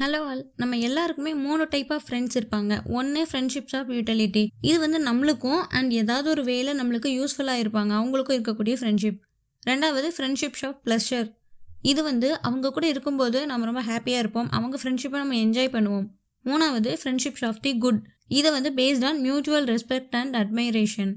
Hello all நம்ம எல்லாருக்குமே மூணு டைப் ஆஃப் ஃப்ரெண்ட்ஸ் இருப்பாங்க. ஒன்று ஃப்ரெண்ட்ஷிப்ஸ் ஆஃப் யூட்டிலிட்டி இது வந்து நம்மளுக்கும் அண்ட் ஏதாவது ஒரு வேலை நம்மளுக்கு யூஸ்ஃபுல்லாக இருப்பாங்க. அவங்களுக்கும் இருக்கக்கூடிய ஃப்ரெண்ட்ஷிப் ரெண்டாவது ஃப்ரெண்ட்ஷிப்ஸ் ஆஃப் ப்ளஷர் இது வந்து அவங்க கூட இருக்கும்போது நம்ம ரொம்ப ஹாப்பியாக இருப்போம். அவங்க ஃப்ரெண்ட்ஷிப்பை நம்ம என்ஜாய் பண்ணுவோம். மூணாவது ஃப்ரெண்ட்ஷிப்ஸ் ஆஃப் தி குட் இதை வந்து based on mutual respect and admiration